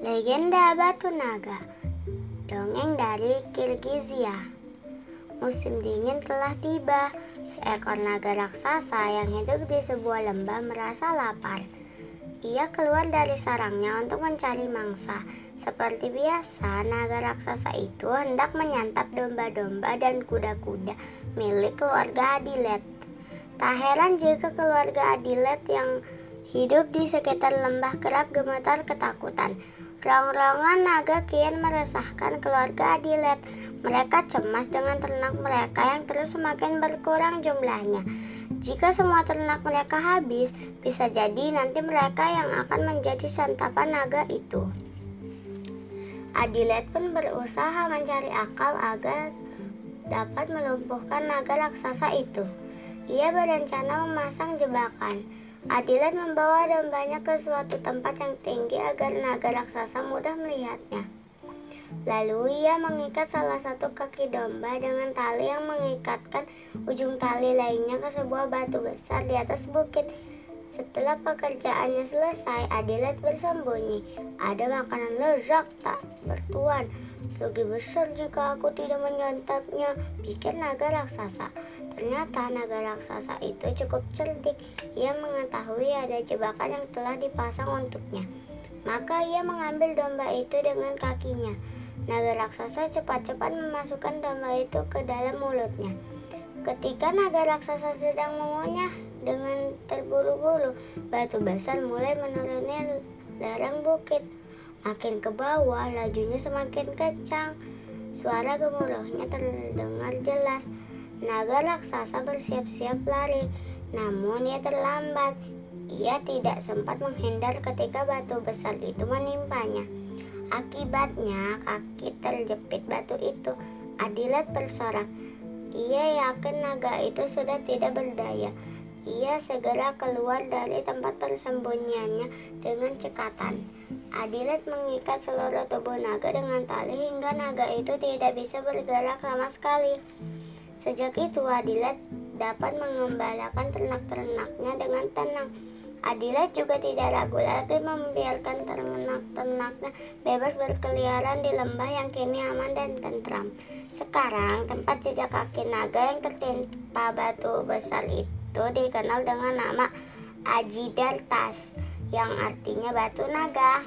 Legenda Batu Naga Dongeng dari Kirgizia. Musim dingin telah tiba. Seekor naga raksasa yang hidup di sebuah lembah merasa lapar. Ia keluar dari sarangnya untuk mencari mangsa. Seperti biasa, naga raksasa itu hendak menyantap domba-domba dan kuda-kuda milik keluarga Adilet. Tak heran jika keluarga Adilet yang hidup di sekitar lembah kerap gemetar ketakutan. Rong-rongan naga kian meresahkan keluarga Adilet. Mereka cemas dengan ternak mereka yang terus semakin berkurang jumlahnya. Jika semua ternak mereka habis, bisa jadi nanti mereka yang akan menjadi santapan naga itu. Adilet pun berusaha mencari akal agar dapat melumpuhkan naga raksasa itu. Ia berencana memasang jebakan. Adilat membawa dombanya ke suatu tempat yang tinggi agar naga raksasa mudah melihatnya. Lalu ia mengikat salah satu kaki domba dengan tali yang mengikatkan ujung tali lainnya ke sebuah batu besar di atas bukit. Setelah pekerjaannya selesai, Adilat bersembunyi. Ada makanan lezat tak bertuan. Rugi besar jika aku tidak menyantapnya, pikir naga raksasa. Ternyata naga raksasa itu cukup cerdik. Ia mengetahui ada jebakan yang telah dipasang untuknya. Maka ia mengambil domba itu dengan kakinya. Naga raksasa cepat-cepat memasukkan domba itu ke dalam mulutnya. Ketika naga raksasa sedang mengunyah dengan terburu-buru, batu besar mulai menuruni lereng bukit. Makin ke bawah, lajunya semakin kencang. Suara gemuruhnya terdengar jelas. Naga raksasa bersiap-siap lari, namun ia terlambat. Ia tidak sempat menghindar ketika batu besar itu menimpanya. Akibatnya, kaki terjepit batu itu. Adilat bersorak. Ia yakin naga itu sudah tidak berdaya. Ia segera keluar dari tempat persembunyiannya dengan cekatan. Adilat mengikat seluruh tubuh naga dengan tali hingga naga itu tidak bisa bergerak sama sekali. Sejak itu Adilat dapat mengembalakan ternak-ternaknya dengan tenang. Adilat juga tidak ragu lagi membiarkan ternak-ternaknya bebas berkeliaran di lembah yang kini aman dan tentram. Sekarang tempat jejak kaki naga yang tertimpa batu besar itu dikenal dengan nama Ajidartas yang artinya batu naga.